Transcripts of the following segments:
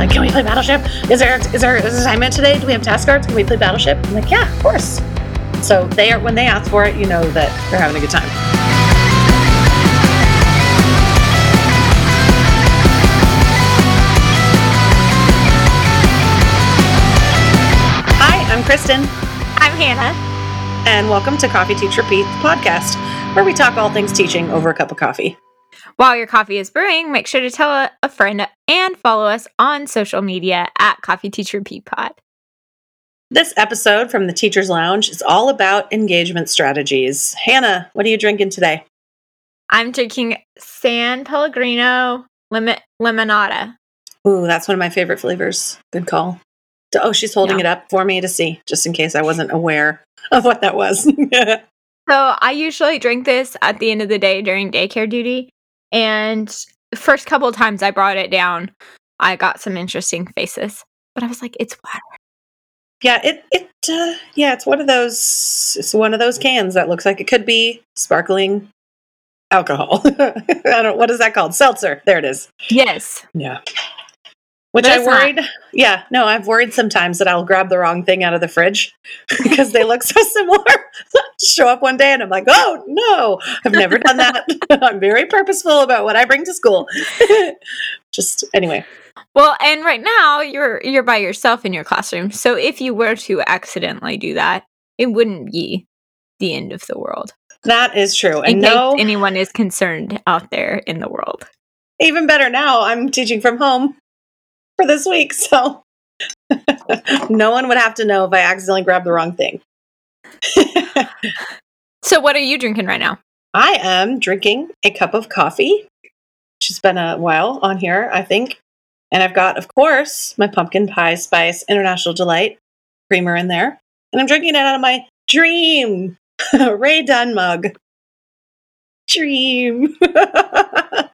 like, "Can we play Battleship? Is there is there an assignment today? Do we have task cards? Can we play Battleship?" I'm like, "Yeah, of course." So they are when they ask for it, you know that they're having a good time. Hi, I'm Kristen, I'm Hannah. and welcome to Coffee Teach Repeat the podcast, where we talk all things teaching over a cup of coffee. While your coffee is brewing, make sure to tell a, friend and follow us on social media at Coffee Teach Repeat Pod. This episode from the Teacher's Lounge is all about engagement strategies. Hannah, what are you drinking today? I'm drinking San Pellegrino lemon limonada. Ooh, that's one of my favorite flavors. Good call. Oh, she's holding Yeah. it up for me to see, just in case I wasn't aware of what that was. So I usually drink this at the end of the day during daycare duty. And the first couple of times I brought it down, I got some interesting faces. But I was like, it's water. yeah, it it uh, yeah, it's one of those. It's one of those cans that looks like it could be sparkling alcohol. I don't. What is that called? Seltzer. There it is. Yes. Yeah. Which I it's not. worried. Yeah, no, I've worried sometimes that I'll grab the wrong thing out of the fridge because they look so similar. Show up one day and I'm like, oh no, I've never done that. I'm very purposeful about what I bring to school. Just anyway, Well, and right now you're you're by yourself in your classroom. So if you were to accidentally do that, it wouldn't be the end of the world. that is true. In And case no, anyone is concerned out there in the world. even better now, I'm teaching from home for this week. So no one would have to know if I accidentally grabbed the wrong thing. So what are you drinking right now? I am drinking a cup of coffee, which has been a while on here, I think. And I've got, of course, my pumpkin pie spice international delight creamer in there. And I'm drinking it out of my dream Rae Dunn mug. Dream. All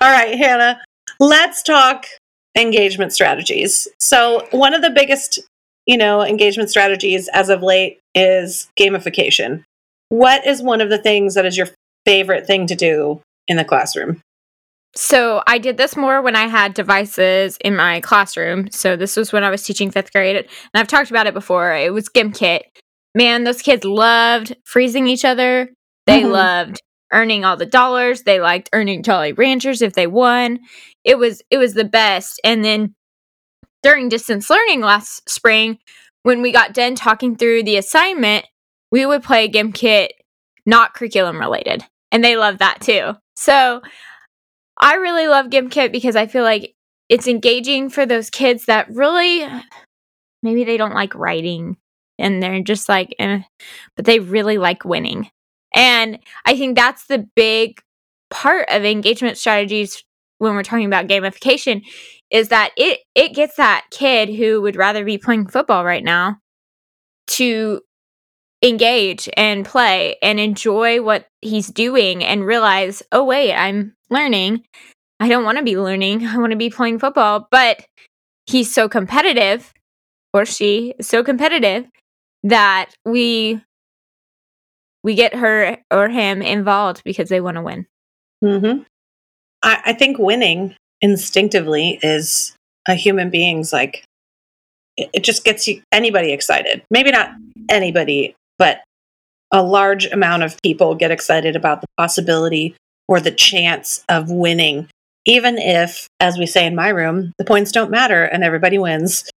right, Hannah, let's talk engagement strategies. So, one of the biggest, you know, engagement strategies as of late is gamification. What is one of the things that is your favorite thing to do in the classroom? So I did this more when I had devices in my classroom. So this was when I was teaching fifth grade, and I've talked about it before. It was GimKit. Man, those kids loved freezing each other. They Mhm. loved earning all the dollars. They liked earning Jolly Ranchers if they won. It was it was the best. And then during distance learning last spring, when we got done talking through the assignment, we would play GimKit not curriculum related. And they loved that too. So I really love GimKit because I feel like it's engaging for those kids that really maybe they don't like writing and they're just like, eh, but they really like winning. And I think that's the big part of engagement strategies when we're talking about gamification is that it it gets that kid who would rather be playing football right now to engage and play and enjoy what he's doing and realize, oh wait, I'm learning. I don't want to be learning. I want to be playing football, but he's so competitive or she is so competitive that we we get her or him involved because they want to win. Mm-hmm. I, I think winning instinctively is a human being's like, it, it just gets you anybody excited. Maybe not anybody, but a large amount of people get excited about the possibility or the chance of winning, even if, as we say in my room, the points don't matter and everybody wins.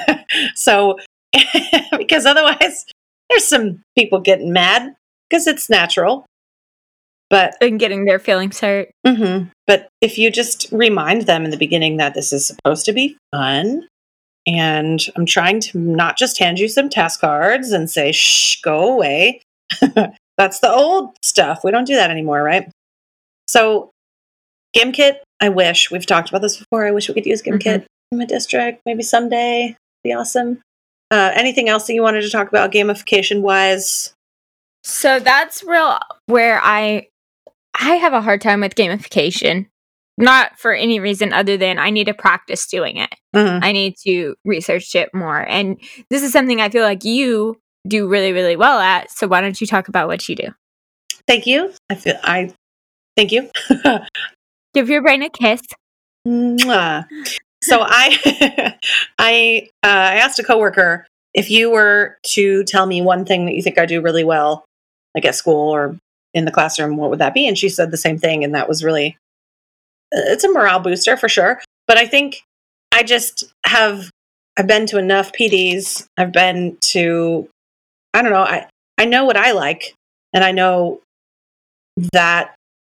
so, because otherwise, there's some people getting mad because it's natural. But And getting their feelings hurt. hmm But if you just remind them in the beginning that this is supposed to be fun, and I'm trying to not just hand you some task cards and say, shh, go away. That's the old stuff. We don't do that anymore, right? So, GimKit, I wish we've talked about this before. I wish we could use GimKit in my district. Maybe someday. Be awesome. Uh, anything else that you wanted to talk about gamification wise? So that's real where I I have a hard time with gamification. Not for any reason other than I need to practice doing it. Mhm. I need to research it more. And this is something I feel like you do really, really well at. So why don't you talk about what you do? Thank you. I feel I thank you. Give your brain a kiss. Mwah. so I, I, uh, I asked a coworker if you were to tell me one thing that you think I do really well, like at school or in the classroom, what would that be? And she said the same thing, and that was really, uh, it's a morale booster for sure. But I think I just have, I've been to enough PDs. I've been to, I don't know, I I know what I like, and I know that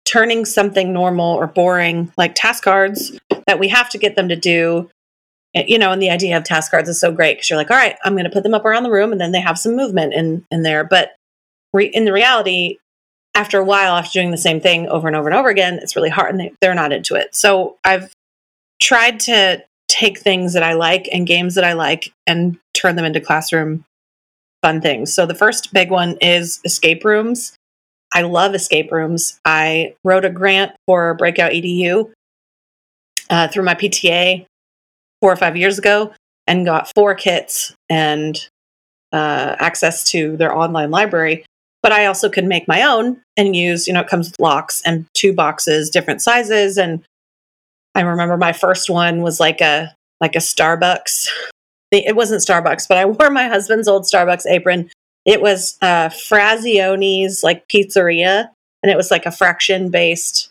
turning something normal or boring like task cards that we have to get them to do eh, you know and the idea of task cards is so great because you're like all right i'm going to put them up around the room and then they have some movement in in there but re- in the reality after a while after doing the same thing over and over and over again it's really hard and they, they're not into it so i've tried to take things that i like and games that i like and turn them into classroom fun things so the first big one is escape rooms I love escape rooms. I wrote a grant for Breakout EDU uh, through my PTA four or five years ago and got four kits and uh, access to their online library. But I also could make my own and use, you know, it comes with locks and two boxes, different sizes. And I remember my first one was like a like a Starbucks. It wasn't Starbucks, but I wore my husband's old Starbucks apron it was uh, Frazioni's like pizzeria, and it was like a fraction based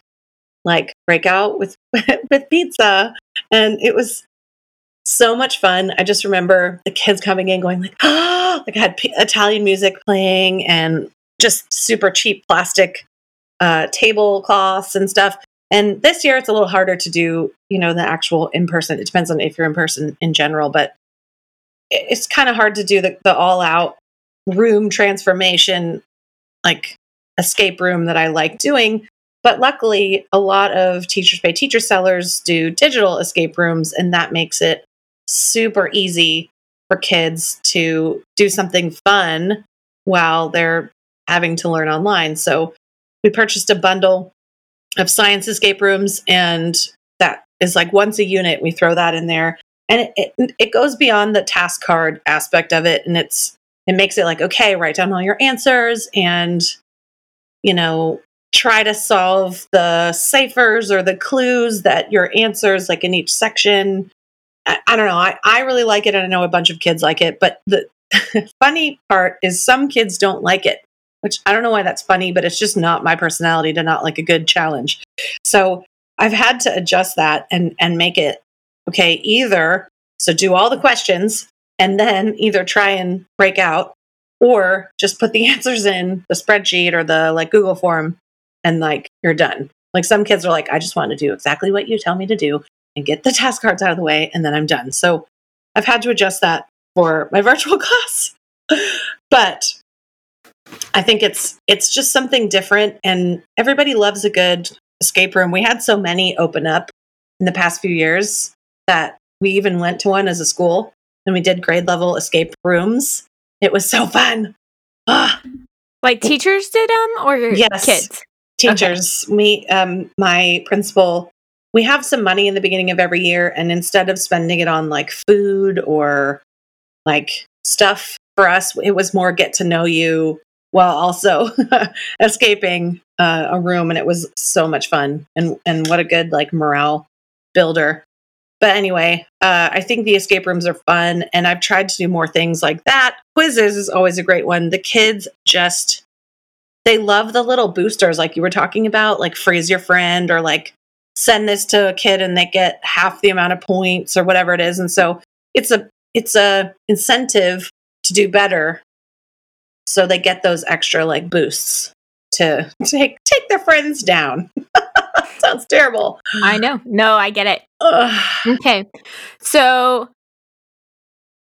like breakout with with pizza, and it was so much fun. I just remember the kids coming in going like, oh, like I had P- Italian music playing and just super cheap plastic uh, tablecloths and stuff. And this year it's a little harder to do, you know, the actual in person. It depends on if you're in person in general, but it's kind of hard to do the, the all out room transformation, like escape room that I like doing. But luckily, a lot of teachers pay teacher sellers do digital escape rooms, and that makes it super easy for kids to do something fun while they're having to learn online. So we purchased a bundle of science escape rooms, and that is like once a unit, we throw that in there. And it, it, it goes beyond the task card aspect of it, and it's it makes it like okay write down all your answers and you know try to solve the ciphers or the clues that your answers like in each section i, I don't know I, I really like it and i know a bunch of kids like it but the funny part is some kids don't like it which i don't know why that's funny but it's just not my personality to not like a good challenge so i've had to adjust that and and make it okay either so do all the questions and then either try and break out or just put the answers in the spreadsheet or the like Google form and like you're done. Like some kids are like, I just want to do exactly what you tell me to do and get the task cards out of the way and then I'm done. So I've had to adjust that for my virtual class. but I think it's it's just something different and everybody loves a good escape room. We had so many open up in the past few years that we even went to one as a school and we did grade level escape rooms. It was so fun. Ah. Like teachers did them or yes, kids? Teachers. Okay. Me, um, my principal, we have some money in the beginning of every year, and instead of spending it on like food or like stuff for us, it was more get to know you while also escaping uh, a room, and it was so much fun. And and what a good like morale builder. But anyway, uh, I think the escape rooms are fun, and I've tried to do more things like that. Quizzes is always a great one. The kids just they love the little boosters, like you were talking about, like freeze your friend or like send this to a kid and they get half the amount of points or whatever it is. And so it's a it's a incentive to do better, so they get those extra like boosts to take take their friends down. Sounds terrible. I know. No, I get it. Ugh. Okay. So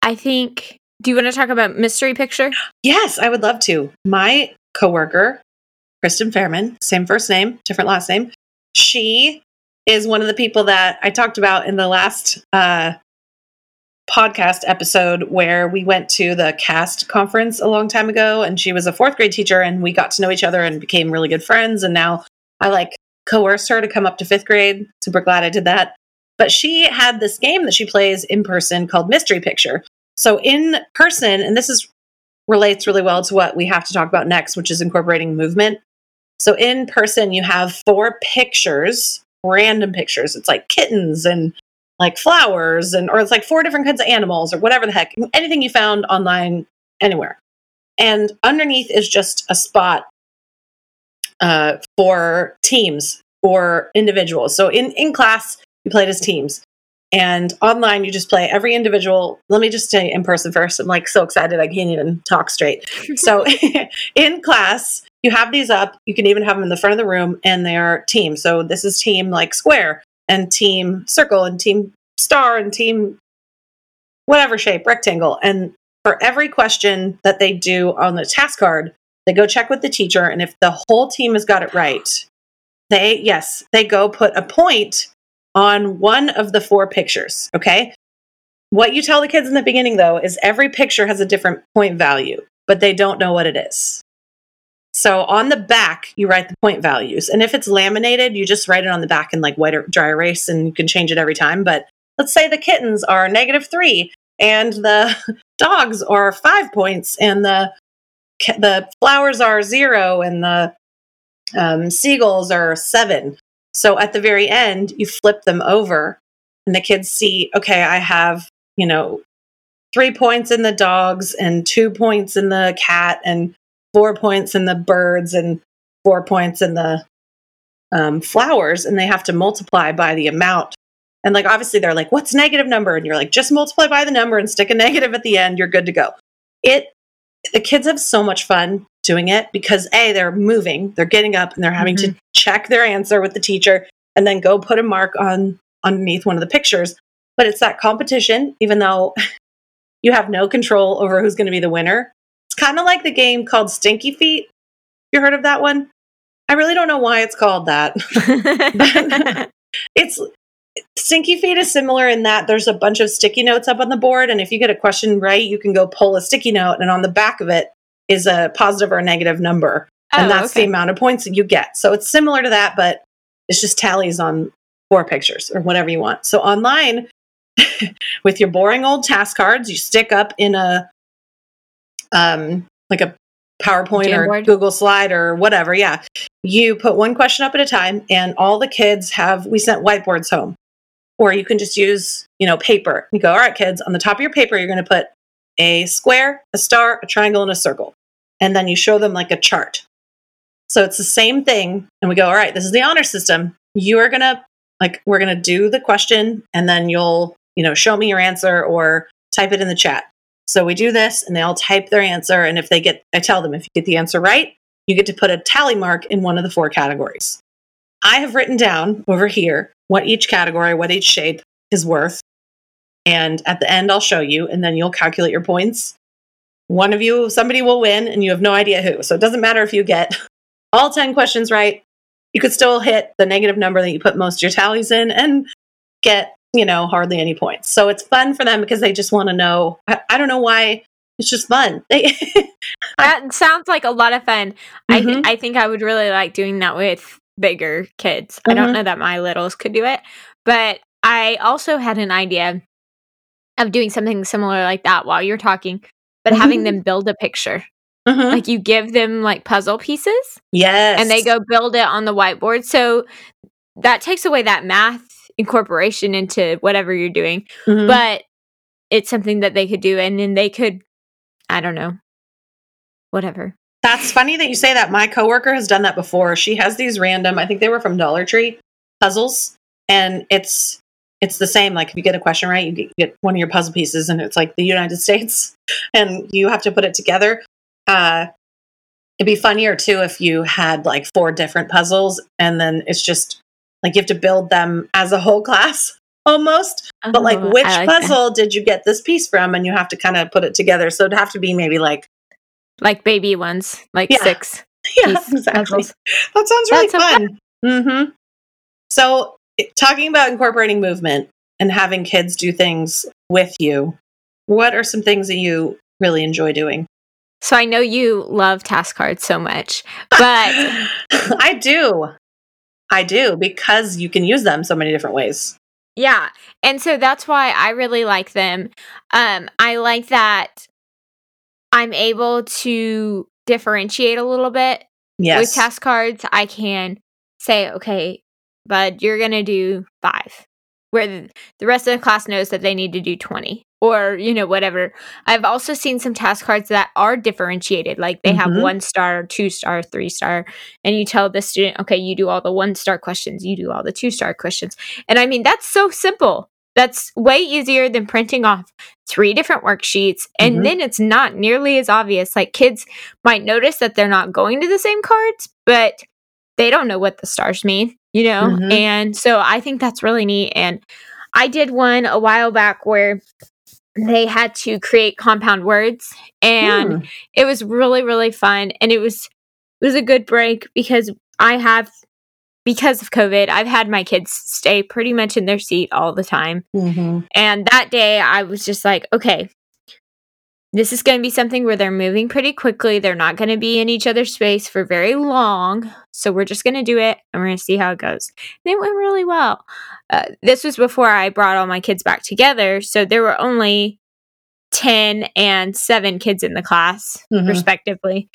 I think do you want to talk about mystery picture? Yes, I would love to. My coworker, Kristen Fairman, same first name, different last name. She is one of the people that I talked about in the last uh, podcast episode where we went to the cast conference a long time ago and she was a fourth grade teacher and we got to know each other and became really good friends and now i like coerced her to come up to fifth grade super glad i did that but she had this game that she plays in person called Mystery Picture. So in person, and this is relates really well to what we have to talk about next, which is incorporating movement. So in person, you have four pictures, random pictures. It's like kittens and like flowers and or it's like four different kinds of animals or whatever the heck, anything you found online anywhere. And underneath is just a spot uh, for teams or individuals. So in, in class, you played as teams. And online, you just play every individual. Let me just say in person first. I'm like so excited, I can't even talk straight. so in class, you have these up. You can even have them in the front of the room, and they're teams. So this is team like square and team circle and team star and team whatever shape, rectangle. And for every question that they do on the task card, they go check with the teacher. And if the whole team has got it right, they, yes, they go put a point on one of the four pictures. Okay. What you tell the kids in the beginning, though, is every picture has a different point value, but they don't know what it is. So on the back, you write the point values. And if it's laminated, you just write it on the back in like white or dry erase and you can change it every time. But let's say the kittens are negative three and the dogs are five points and the the flowers are zero and the um, seagulls are seven. So at the very end, you flip them over and the kids see, okay, I have, you know, three points in the dogs and two points in the cat and four points in the birds and four points in the um, flowers. And they have to multiply by the amount. And like, obviously, they're like, what's negative number? And you're like, just multiply by the number and stick a negative at the end. You're good to go. It, the kids have so much fun doing it because A, they're moving, they're getting up and they're having mm-hmm. to check their answer with the teacher and then go put a mark on underneath one of the pictures. But it's that competition, even though you have no control over who's going to be the winner. Kind of like the game called Stinky Feet. You heard of that one? I really don't know why it's called that. it's Stinky Feet is similar in that there's a bunch of sticky notes up on the board, and if you get a question right, you can go pull a sticky note, and on the back of it is a positive or a negative number. Oh, and that's okay. the amount of points that you get. So it's similar to that, but it's just tallies on four pictures or whatever you want. So online, with your boring old task cards, you stick up in a um like a PowerPoint Jamboard. or Google slide or whatever. Yeah. You put one question up at a time and all the kids have we sent whiteboards home. Or you can just use, you know, paper. You go, all right, kids, on the top of your paper, you're going to put a square, a star, a triangle, and a circle and then you show them like a chart. So it's the same thing. And we go, all right, this is the honor system. You are going to, like, we're going to do the question and then you'll, you know, show me your answer or type it in the chat. So we do this and they all type their answer. And if they get, I tell them, if you get the answer right, you get to put a tally mark in one of the four categories. I have written down over here what each category, what each shape is worth. And at the end, I'll show you, and then you'll calculate your points one of you, somebody will win, and you have no idea who. So it doesn't matter if you get all 10 questions right. You could still hit the negative number that you put most of your tallies in and get, you know, hardly any points. So it's fun for them because they just want to know. I, I, don't know why. It's just fun. that sounds like a lot of fun. Mm-hmm. I, th- I think I would really like doing that with bigger kids. Mm-hmm. I don't mm-hmm. know that my littles could do it, but I also had an idea of doing something similar like that while you're talking but mm-hmm. having them build a picture. Mm-hmm. Like you give them like puzzle pieces. Yes. And they go build it on the whiteboard. So that takes away that math incorporation into whatever you're doing. Mm-hmm. But it's something that they could do and then they could I don't know. Whatever. That's funny that you say that. My coworker has done that before. She has these random, I think they were from Dollar Tree puzzles and it's it's the same. Like if you get a question right, you get, you get, one of your puzzle pieces, and it's like the United States, and you have to put it together. Uh, it'd be funnier too if you had like four different puzzles, and then it's just like you have to build them as a whole class almost. Oh, but like, oh, which like puzzle that. did you get this piece from? And you have to kind of put it together. So it'd have to be maybe like like baby ones, like yeah. six. Yeah, exactly. Puzzles. That sounds really That's fun. So fun. Mm-hmm. So talking about incorporating movement and having kids do things with you, what are some things that you really enjoy doing? So I know you love task cards so much, but I do. I do because you can use them so many different ways. Yeah. And so that's why I really like them. Um I like that I'm able to differentiate a little bit yes. with task cards. I can say, okay, but you're going to do five. Where the, rest of the class knows that they need to do 20 or you know whatever. I've also seen some task cards that are differentiated like they have Mhm. one star two star three star and you tell the student okay you do all the one star questions you do all the two star questions. And i mean that's so simple. That's way easier than printing off three different worksheets and Mhm. then it's not nearly as obvious. Like kids might notice that they're not going to the same cards but they don't know what the stars mean you know Mhm. and so i think that's really neat and i did one a while back where they had to create compound words and Hmm. it was really really fun and it was it was a good break because i have because of covid i've had my kids stay pretty much in their seat all the time Mhm. and that day i was just like okay this is going to be something where they're moving pretty quickly. They're not going to be in each other's space for very long. So we're just going to do it and we're going to see how it goes. And it went really well. Uh, this was before i brought all my kids back together so there were only 10 and 7 kids in the class Mhm. respectively.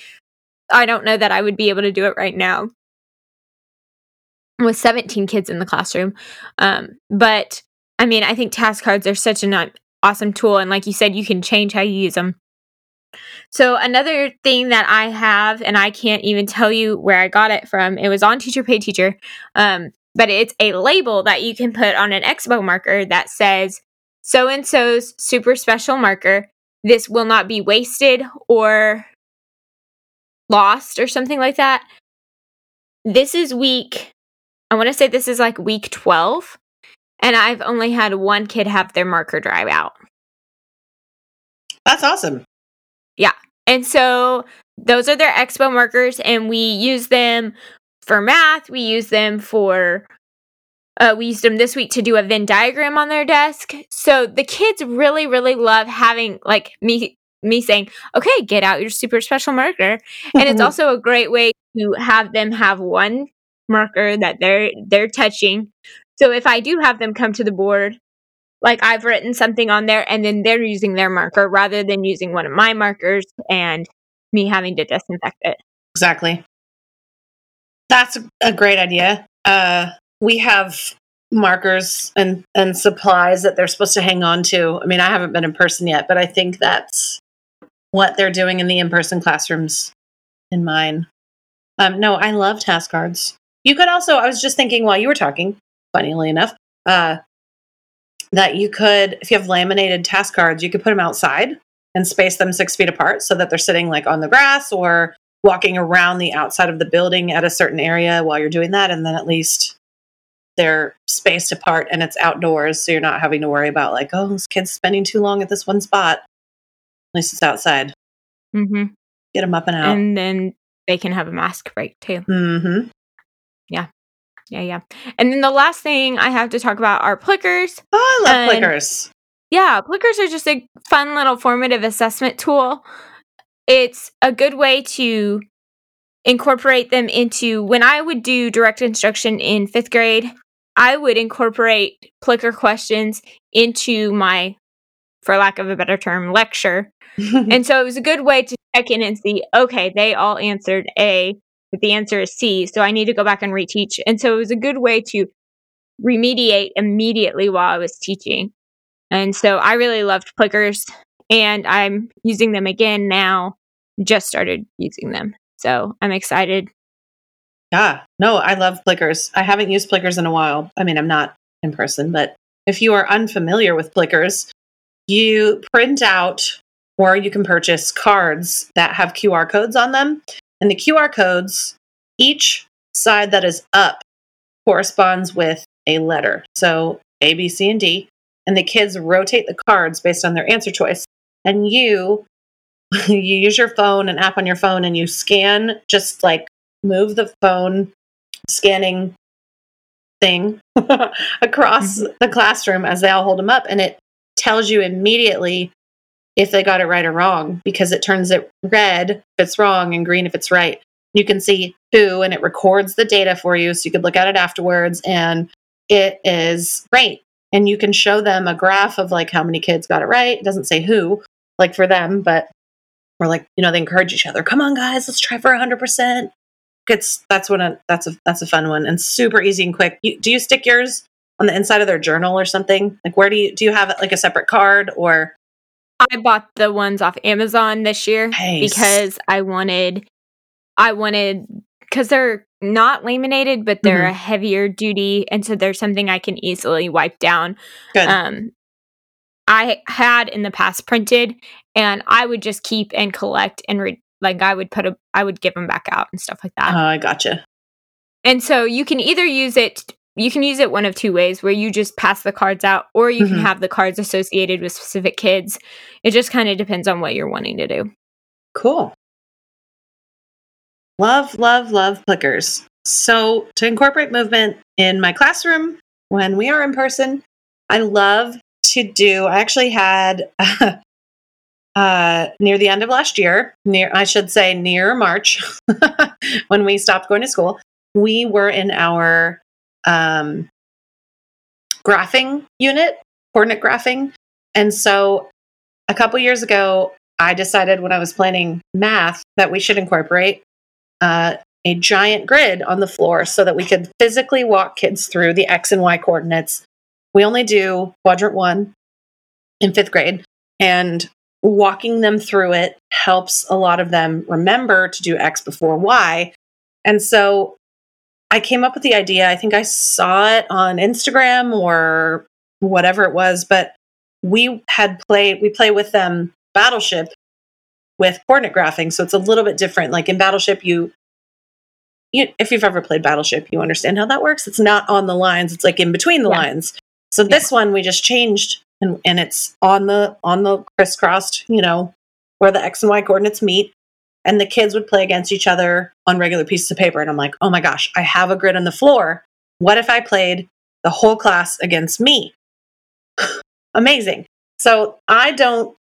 I don't know that i would be able to do it right now with 17 kids in the classroom. Um, but i mean i think task cards are such an awesome tool and like you said you can change how you use them so another thing that i have and i can't even tell you where i got it from it was on teacher pay teacher um, but it's a label that you can put on an expo marker that says so and so's super special marker. This will not be wasted or lost or something like that. This is week i want to say this is like week 12 and i've only had one kid have their marker dry out That's awesome. Yeah. And so those are their expo markers, and we use them for math. We use them for, uh, we used them this week to do a Venn diagram on their desk. So the kids really, really love having like me. Me saying, okay, get out your super special marker. And it's also a great way to have them have one marker that they're they're touching. So if I do have them come to the board, like I've written something on there and then they're using their marker rather than using one of my markers and me having to disinfect it. Exactly. That's a great idea. Uh, we have markers and, and supplies that they're supposed to hang on to. I mean, I haven't been in person yet, but I think that's what they're doing in the in person classrooms in mine. Um, no, I love task cards. You could also, I was just thinking while you were talking, funnily enough, uh, that you could, if you have laminated task cards, you could put them outside and space them six feet apart so that they're sitting like on the grass or walking around the outside of the building at a certain area while you're doing that. And then at least they're spaced apart and it's outdoors. So you're not having to worry about like, oh, this kid's spending too long at this one spot. At least it's outside. Mm-hmm. Get them up and out. And then they can have a mask break too. mm-hmm. Yeah, yeah. And then the last thing I have to talk about are plickers. Oh, I love And- clickers. Yeah, plickers are just a fun little formative assessment tool. It's a good way to incorporate them into when I would do direct instruction in fifth grade, I would incorporate plicker questions into my, for lack of a better term, lecture. And so it was a good way to check in and see, okay, they all answered A, but the answer is C. So I need to go back and reteach. And so it was a good way to remediate immediately while I was teaching. And so I really loved plickers and I'm using them again now. Just started using them. So I'm excited. Yeah, no, I love Plickers. I haven't used Plickers in a while. I mean, I'm not in person, but if you are unfamiliar with Plickers, you print out or you can purchase cards that have QR codes on them. And the QR codes, each side that is up corresponds with a letter. So A, B, C, and D. And the kids rotate the cards based on their answer choice. And you you use your phone, an app on your phone, and you scan just like move the phone scanning thing across mm-hmm. the classroom as they all hold them up and it tells you immediately if they got it right or wrong because it turns it red if it's wrong and green if it's right. You can see who and it records the data for you so you could look at it afterwards and it is great and you can show them a graph of like how many kids got it right. It doesn't say who like for them but we're like you know they encourage each other come on guys let's try for 100% it's that's one of, that's a that's a fun one and super easy and quick. You, do you stick yours on the inside of their journal or something? Like where do you do you have it like a separate card or I bought the ones off Amazon this year Nice. because I wanted I wanted because they're not laminated, but they're Mhm. a heavier duty, and so there's something I can easily wipe down. good? Um, I had in the past printed, and I would just keep and collect and re- like I would put a I would give them back out and stuff like that. oh, I gotcha. And so you can either use it you can use it one of two ways where you just pass the cards out or you Mhm. can have the cards associated with specific kids. It just kind of depends on what you're wanting to do. Cool. Love, love, love Plickers. So, to incorporate movement in my classroom when we are in person, I love to do. I actually had uh, near the end of last year, near I should say near March, when we stopped going to school, we were in our um, graphing unit, coordinate graphing, and so a couple years ago, I decided when I was planning math that we should incorporate uh, a giant grid on the floor so that we could physically walk kids through the X and Y coordinates. We only do quadrant one in fifth grade, and walking them through it helps a lot of them remember to do X before Y. And so I came up with the idea. I think I saw it on Instagram or whatever it was, but we had played, we play with them Battleship with coordinate graphing. So it's a little bit different. Like in Battleship, you, you if you've ever played Battleship, you understand how that works. It's not on the lines, it's like in between the Yeah. lines. So this one we just changed and, and it's on the on the crisscrossed, you know, where the X and Y coordinates meet. And the kids would play against each other on regular pieces of paper. And I'm like, oh my gosh, I have a grid on the floor. What if I played the whole class against me? Amazing. So I don't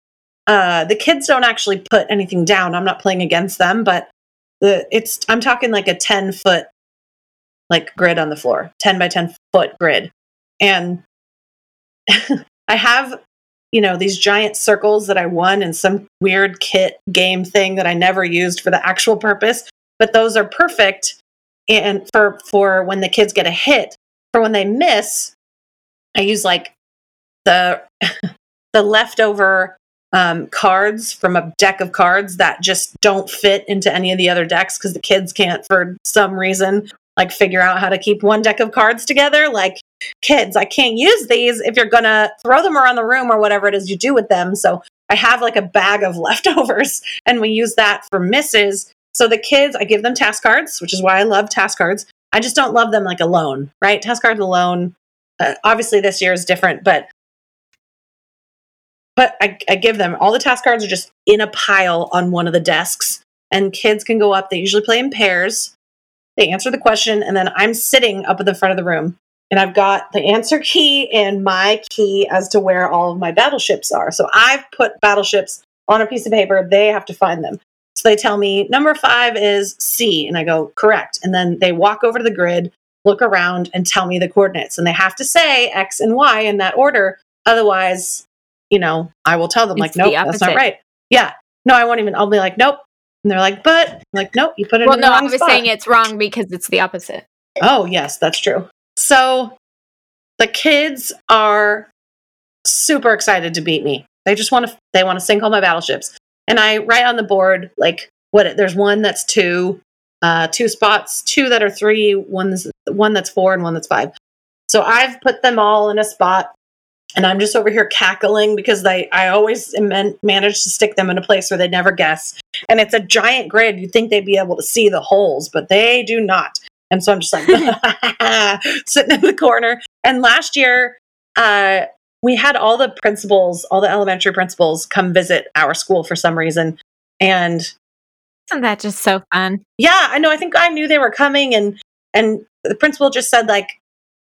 uh the kids don't actually put anything down. I'm not playing against them, but the it's I'm talking like a 10 foot like grid on the floor, 10 by 10 foot grid. And I have, you know, these giant circles that I won in some weird kit game thing that I never used for the actual purpose, but those are perfect and for for when the kids get a hit. For when they miss, I use like the the leftover um, cards from a deck of cards that just don't fit into any of the other decks because the kids can't, for some reason, like figure out how to keep one deck of cards together. Like, kids, I can't use these if you're gonna throw them around the room or whatever it is you do with them. So I have like a bag of leftovers, and we use that for misses. So the kids, I give them task cards, which is why I love task cards. I just don't love them like alone, right? Task cards alone. Uh, obviously, this year is different, but but I, I give them all the task cards are just in a pile on one of the desks and kids can go up they usually play in pairs they answer the question and then i'm sitting up at the front of the room and i've got the answer key and my key as to where all of my battleships are so i've put battleships on a piece of paper they have to find them so they tell me number five is c and i go correct and then they walk over to the grid look around and tell me the coordinates and they have to say x and y in that order otherwise you know, I will tell them like, It's the that's not right. Yeah. No, I won't even, I'll be like, nope. And they're like, but I'm like, nope, you put it Well, in the no, I was spot. saying it's wrong because it's the opposite. Oh, yes, that's true. So the kids are super excited to beat me. They just want to, they want to sink all my battleships. And I write on the board, like, what, there's one that's two, uh, two spots, two that are three, one's, one that's four, and one that's five. So I've put them all in a spot and I'm just over here cackling because they I always man- manage to stick them in a place where they never guess. And it's a giant grid. You'd think they'd be able to see the holes, but they do not. And so I'm just like sitting in the corner. And last year, uh, we had all the principals, all the elementary principals, come visit our school for some reason. And Isn't that just so fun? yeah, I know. I think I knew they were coming, and and the principal just said like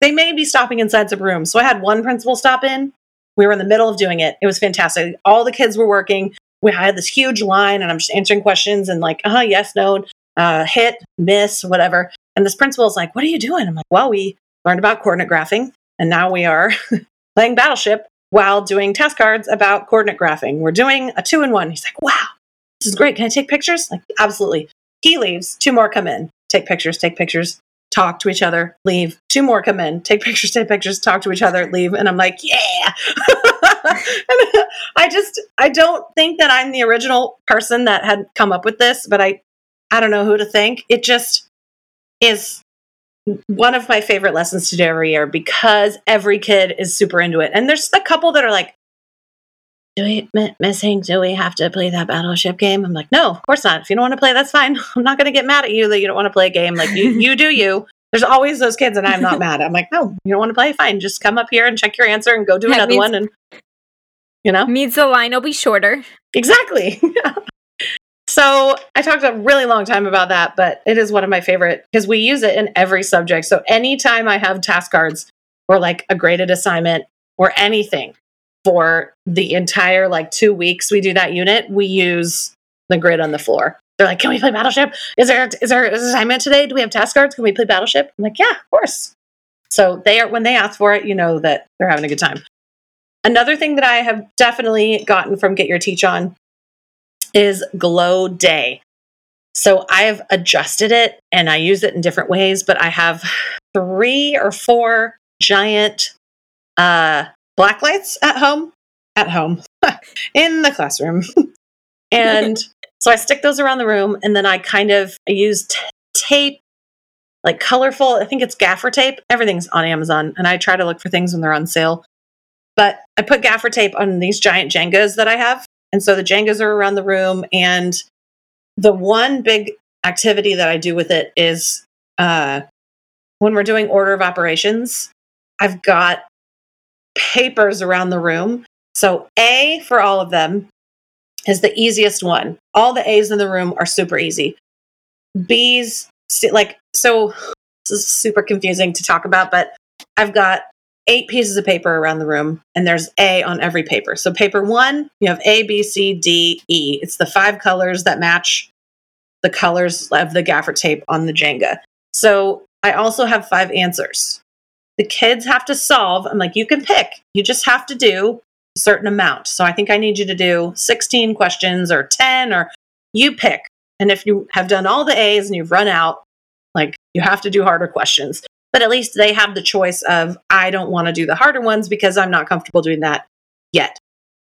they may be stopping inside some rooms. So I had one principal stop in. We were in the middle of doing it. It was fantastic. All the kids were working. We had this huge line, and I'm just answering questions and like, uh huh, yes, no, uh, hit, miss, whatever. And this principal is like, "What are you doing?" I'm like, "Well, we learned about coordinate graphing, and now we are playing Battleship while doing task cards about coordinate graphing. We're doing a two in one." He's like, "Wow, this is great. Can I take pictures?" Like, absolutely. He leaves. Two more come in. Take pictures. Take pictures. Talk to each other, leave. Two more come in, take pictures, take pictures, talk to each other, leave. And I'm like, yeah. I just, I don't think that I'm the original person that had come up with this, but I, I don't know who to thank. It just is one of my favorite lessons to do every year because every kid is super into it. And there's a couple that are like, do we, Miss Hank, do we have to play that battleship game? I'm like, no, of course not. If you don't want to play, that's fine. I'm not going to get mad at you that you don't want to play a game. Like, you, you do you. There's always those kids, and I'm not mad. I'm like, no, you don't want to play? Fine. Just come up here and check your answer and go do that another means, one. And, you know? Means the line will be shorter. Exactly. so I talked a really long time about that, but it is one of my favorite because we use it in every subject. So anytime I have task cards or like a graded assignment or anything, for the entire like two weeks we do that unit, we use the grid on the floor. They're like, "Can we play Battleship? Is there is there an assignment today? Do we have task cards? Can we play Battleship?" I'm like, "Yeah, of course." So they are when they ask for it, you know that they're having a good time. Another thing that I have definitely gotten from Get Your Teach On is Glow Day. So I have adjusted it and I use it in different ways, but I have three or four giant uh, black lights at home, at home, in the classroom. and so I stick those around the room and then I kind of I use t- tape, like colorful, I think it's gaffer tape. Everything's on Amazon and I try to look for things when they're on sale. But I put gaffer tape on these giant Jengas that I have. And so the Jengas are around the room. And the one big activity that I do with it is uh, when we're doing order of operations, I've got papers around the room. So, A for all of them is the easiest one. All the A's in the room are super easy. B's, like, so this is super confusing to talk about, but I've got eight pieces of paper around the room, and there's A on every paper. So, paper one, you have A, B, C, D, E. It's the five colors that match the colors of the gaffer tape on the Jenga. So, I also have five answers the kids have to solve. I'm like, you can pick. You just have to do a certain amount. So I think I need you to do 16 questions or 10 or you pick. And if you have done all the A's and you've run out, like you have to do harder questions. But at least they have the choice of, I don't want to do the harder ones because I'm not comfortable doing that yet.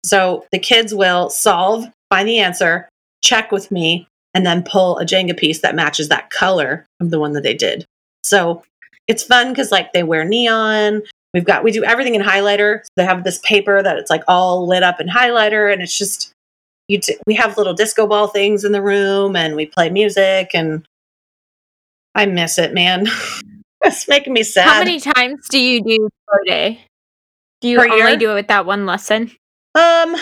So the kids will solve, find the answer, check with me, and then pull a Jenga piece that matches that color of the one that they did. So it's fun because like they wear neon. We've got we do everything in highlighter. So they have this paper that it's like all lit up in highlighter, and it's just you. T- we have little disco ball things in the room, and we play music, and I miss it, man. it's making me sad. How many times do you do per day? Do you per only year? do it with that one lesson? Um,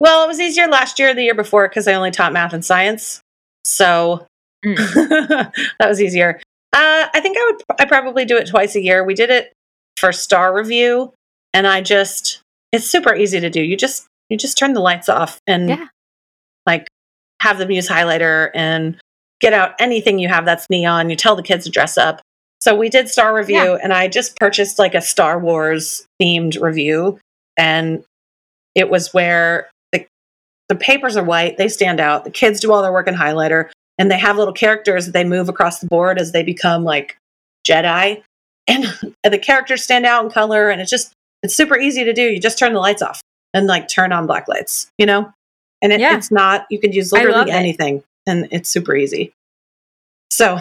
well, it was easier last year, the year before, because I only taught math and science. So mm. that was easier. Uh, I think I would. I probably do it twice a year. We did it for star review, and I just it's super easy to do. You just you just turn the lights off and yeah. like have them use highlighter and get out anything you have that's neon. You tell the kids to dress up. So we did star review, yeah. and I just purchased like a Star Wars themed review, and it was where the the papers are white, they stand out. The kids do all their work in highlighter and they have little characters that they move across the board as they become like Jedi. And, and the characters stand out in color and it's just it's super easy to do. You just turn the lights off and like turn on black lights, you know? And it, yeah. it's not you can use literally anything and it's super easy. So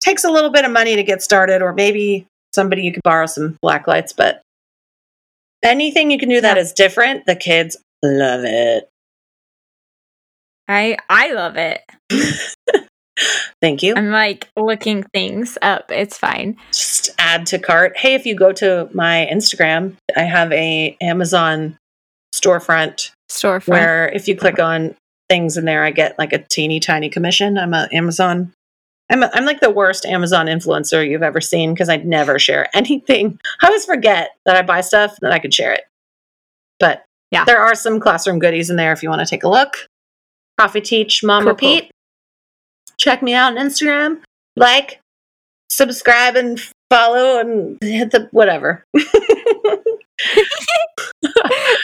takes a little bit of money to get started, or maybe somebody you could borrow some black lights, but anything you can do that is different, the kids love it. I I love it. Thank you. I'm like looking things up. It's fine. Just add to cart. Hey, if you go to my Instagram, I have a Amazon storefront. Storefront. Where if you click on things in there, I get like a teeny tiny commission. I'm a Amazon. I'm a, I'm like the worst Amazon influencer you've ever seen because I'd never share anything. I always forget that I buy stuff that I could share it. But yeah, there are some classroom goodies in there if you want to take a look. Coffee Teach Mom cool, Repeat. Cool. Check me out on Instagram. Like, subscribe, and follow, and hit the whatever.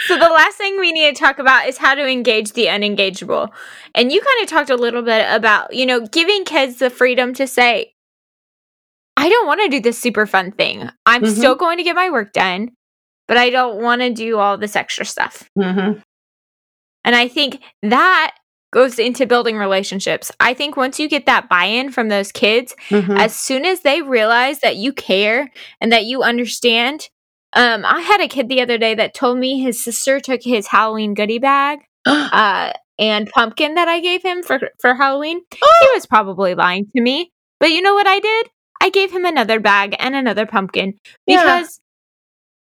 so the last thing we need to talk about is how to engage the unengageable. And you kind of talked a little bit about, you know, giving kids the freedom to say, I don't want to do this super fun thing. I'm Mhm. still going to get my work done, but I don't want to do all this extra stuff. Mm-hmm. And I think that goes into building relationships. I think once you get that buy in from those kids, Mm-hmm. as soon as they realize that you care and that you understand. Um, I had a kid the other day that told me his sister took his Halloween goodie bag uh, and pumpkin that I gave him for for Halloween. He was probably lying to me, but you know what I did? I gave him another bag and another pumpkin Yeah. because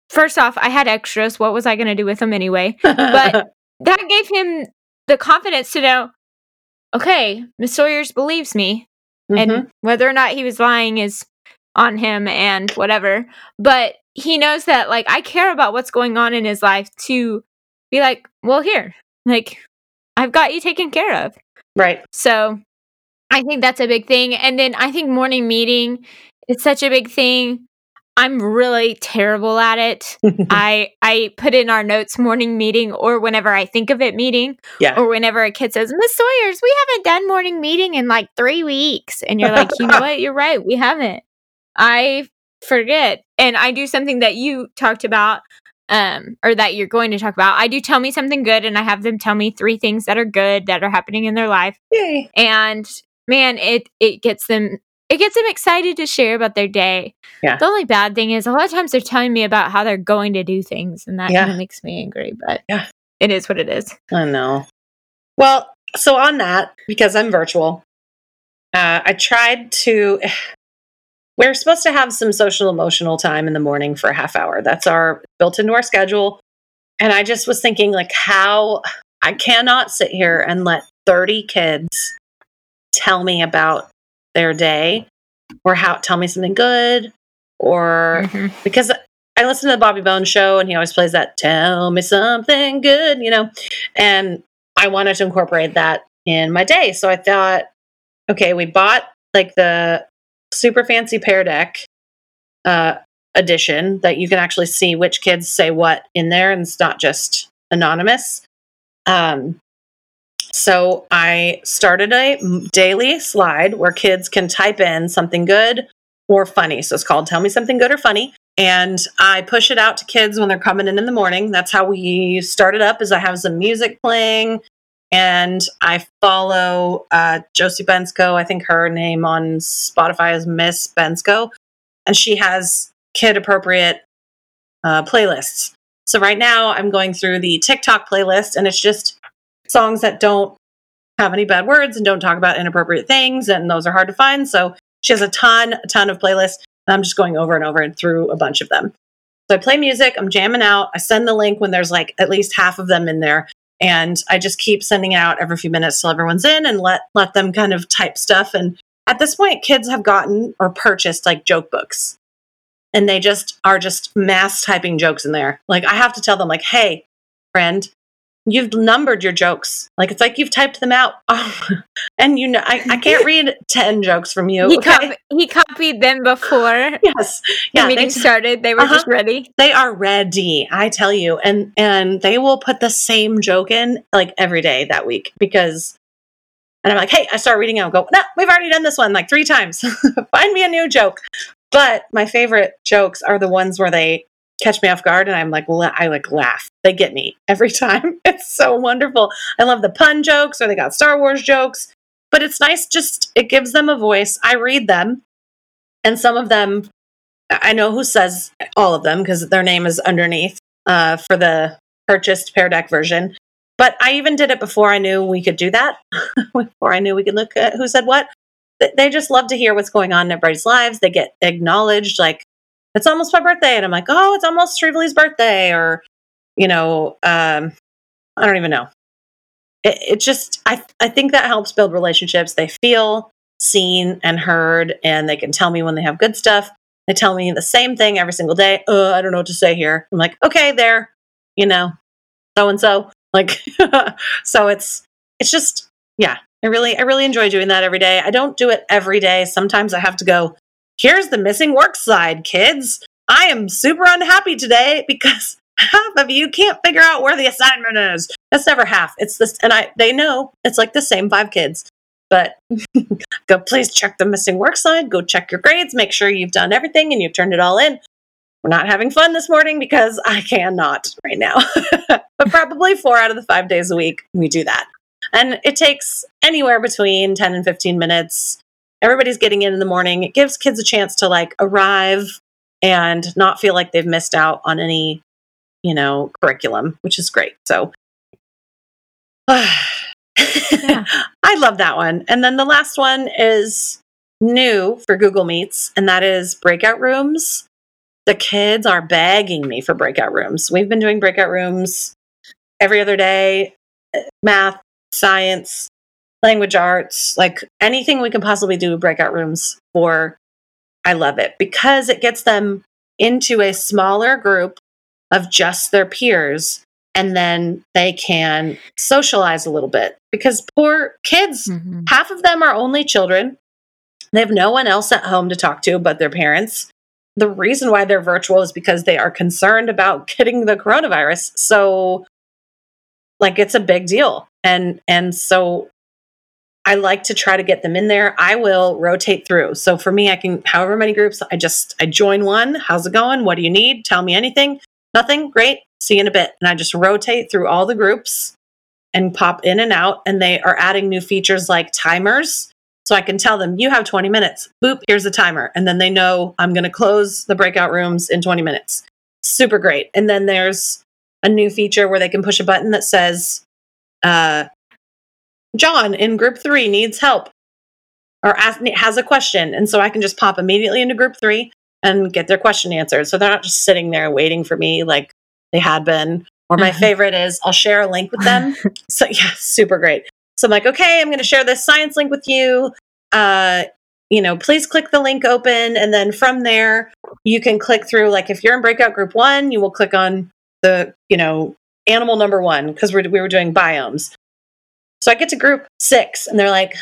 first off, I had extras. What was I going to do with them anyway? but- That gave him the confidence to know, okay, Miss Sawyer's believes me, Mhm. and whether or not he was lying is on him and whatever but he knows that like i care about what's going on in his life to be like well here like i've got you taken care of right. so i think that's a big thing and then i think morning meeting is such a big thing i'm really terrible at it i i put in our notes morning meeting or whenever i think of it meeting yeah. or whenever a kid says, Miss Sawyers, we haven't done morning meeting in like three weeks. And you're like, you know what? You're right. We haven't. I forget. And I do something that you talked about, um, or that you're going to talk about. I do tell me something good and I have them tell me three things that are good that are happening in their life. Yay. And man, it it gets them it gets them excited to share about their day. Yeah. The only bad thing is a lot of times they're telling me about how they're going to do things and that Yeah. kind of makes me angry, but Yeah. it is what it is. I know. Well, so on that, because I'm virtual, uh, I tried to. We're supposed to have some social emotional time in the morning for a half hour. That's our built into our schedule. And I just was thinking, like, how I cannot sit here and let 30 kids tell me about their day or how tell me something good or Mhm. because I listen to the Bobby Bones show and he always plays that tell me something good, you know. And I wanted to incorporate that in my day. So I thought, okay, we bought like the super fancy Pear Deck uh edition that you can actually see which kids say what in there and it's not just anonymous. Um so I started a daily slide where kids can type in something good or funny. So it's called Tell Me Something Good or Funny. And I push it out to kids when they're coming in in the morning. That's how we started up is I have some music playing and I follow uh, Josie Bensko. I think her name on Spotify is Miss Bensko. And she has kid appropriate uh, playlists. So right now I'm going through the TikTok playlist and it's just songs that don't have any bad words and don't talk about inappropriate things. And those are hard to find. So she has a ton, a ton of playlists. And I'm just going over and over and through a bunch of them. So I play music, I'm jamming out. I send the link when there's like at least half of them in there. And I just keep sending it out every few minutes till everyone's in and let let them kind of type stuff. And at this point, kids have gotten or purchased like joke books. And they just are just mass typing jokes in there. Like I have to tell them, like, hey, friend, you've numbered your jokes. Like it's like you've typed them out. and you know I, I can't read 10 jokes from you. He, okay? cop- he copied them before yes. the Yeah, they, meeting started. They were Uh-huh. just ready. they are ready, I tell you. And and they will put the same joke in like every day that week because and I'm like, hey, I start reading. I'll go, no, we've already done this one like three times. Find me a new joke. But my favorite jokes are the ones where they catch me off guard and I'm like, I like laugh. They get me every time. It's so wonderful. I love the pun jokes or they got Star Wars jokes. But it's nice, just it gives them a voice. I read them, and some of them, I know who says all of them because their name is underneath uh, for the purchased Pear Deck version. But I even did it before I knew we could do that, before I knew we could look at who said what. They just love to hear what's going on in everybody's lives. They get acknowledged, like, it's almost my birthday. And I'm like, oh, it's almost Shrevely's birthday. Or, you know, um, I don't even know. It, it just, I, I think that helps build relationships. They feel seen and heard, and they can tell me when they have good stuff. They tell me the same thing every single day. I don't know what to say here. I'm like, okay, there, you know, so and so. Like, so it's it's just yeah. I really I really enjoy doing that every day. I don't do it every day. Sometimes I have to go. Here's the missing work slide, kids. I am super unhappy today because half of you can't figure out where the assignment is. That's never half. It's this, and I they know it's like the same five kids. but go please check the missing work slide, go check your grades, make sure you've done everything and you've turned it all in. We're not having fun this morning because I cannot right now. but probably four out of the five days a week, we do that. And it takes anywhere between 10 and 15 minutes. Everybody's getting in in the morning. It gives kids a chance to like arrive and not feel like they've missed out on any, you know, curriculum, which is great. So yeah. I love that one. And then the last one is new for Google Meets, and that is breakout rooms. The kids are begging me for breakout rooms. We've been doing breakout rooms every other day eh, math, science, language arts, like anything we can possibly do breakout rooms for. I love it because it gets them into a smaller group of just their peers and then they can socialize a little bit because poor kids, mm-hmm. half of them are only children. They have no one else at home to talk to but their parents. The reason why they're virtual is because they are concerned about getting the coronavirus. So like it's a big deal. And and so I like to try to get them in there. I will rotate through. So for me, I can however many groups, I just I join one. How's it going? What do you need? Tell me anything. Nothing? Great. See you in a bit. And I just rotate through all the groups and pop in and out. And they are adding new features like timers. So I can tell them, you have 20 minutes. Boop, here's the timer. And then they know I'm going to close the breakout rooms in 20 minutes. Super great. And then there's a new feature where they can push a button that says, uh, John in group three needs help or ask, has a question. And so I can just pop immediately into group three and get their question answered. So they're not just sitting there waiting for me like they had been. Or my uh-huh. favorite is I'll share a link with them. so yeah, super great. So I'm like, okay, I'm going to share this science link with you. Uh, you know, please click the link open. And then from there, you can click through. Like if you're in breakout group one, you will click on the, you know, animal number one because we were doing biomes. So I get to group six and they're like,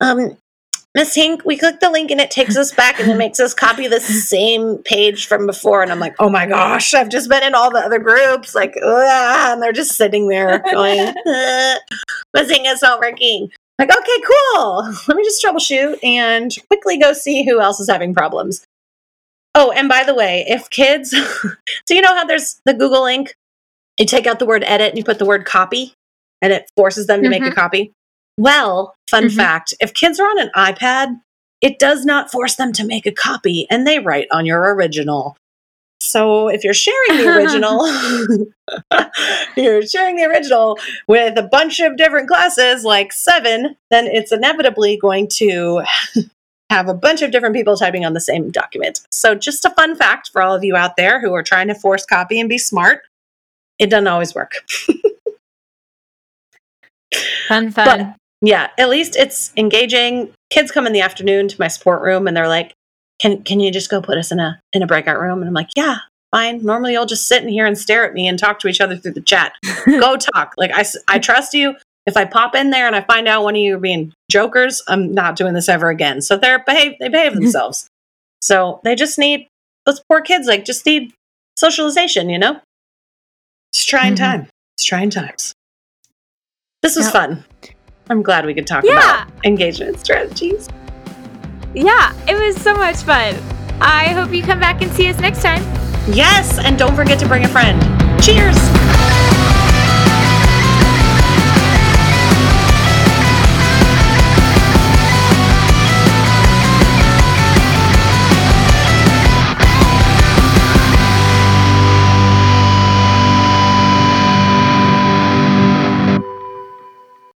um, Miss Hink, we click the link and it takes us back and it makes us copy the same page from before. And I'm like, oh my gosh, I've just been in all the other groups. Like, and they're just sitting there going, Miss Hink, it's not working. Like, okay, cool. Let me just troubleshoot and quickly go see who else is having problems. Oh, and by the way, if kids, so you know how there's the Google link, you take out the word edit and you put the word copy and it forces them to mm-hmm. make a mm-hmm. copy. Well, fun mm-hmm. fact if kids are on an iPad, it does not force them to make a copy and they write on your original. So if you're sharing the original, you're sharing the original with a bunch of different classes, like seven, then it's inevitably going to have a bunch of different people typing on the same document. So just a fun fact for all of you out there who are trying to force copy and be smart, it doesn't always work. Fun, fun. But yeah, at least it's engaging. Kids come in the afternoon to my support room and they're like, "Can can you just go put us in a in a breakout room?" And I'm like, "Yeah, fine. Normally you'll just sit in here and stare at me and talk to each other through the chat. go talk. Like I I trust you. If I pop in there and I find out one of you are being jokers, I'm not doing this ever again. So they're behave they behave themselves. so they just need those poor kids like just need socialization, you know? It's trying mm-hmm. time. It's trying times. This was yep. fun. I'm glad we could talk yeah. about engagement strategies. Yeah, it was so much fun. I hope you come back and see us next time. Yes, and don't forget to bring a friend. Cheers.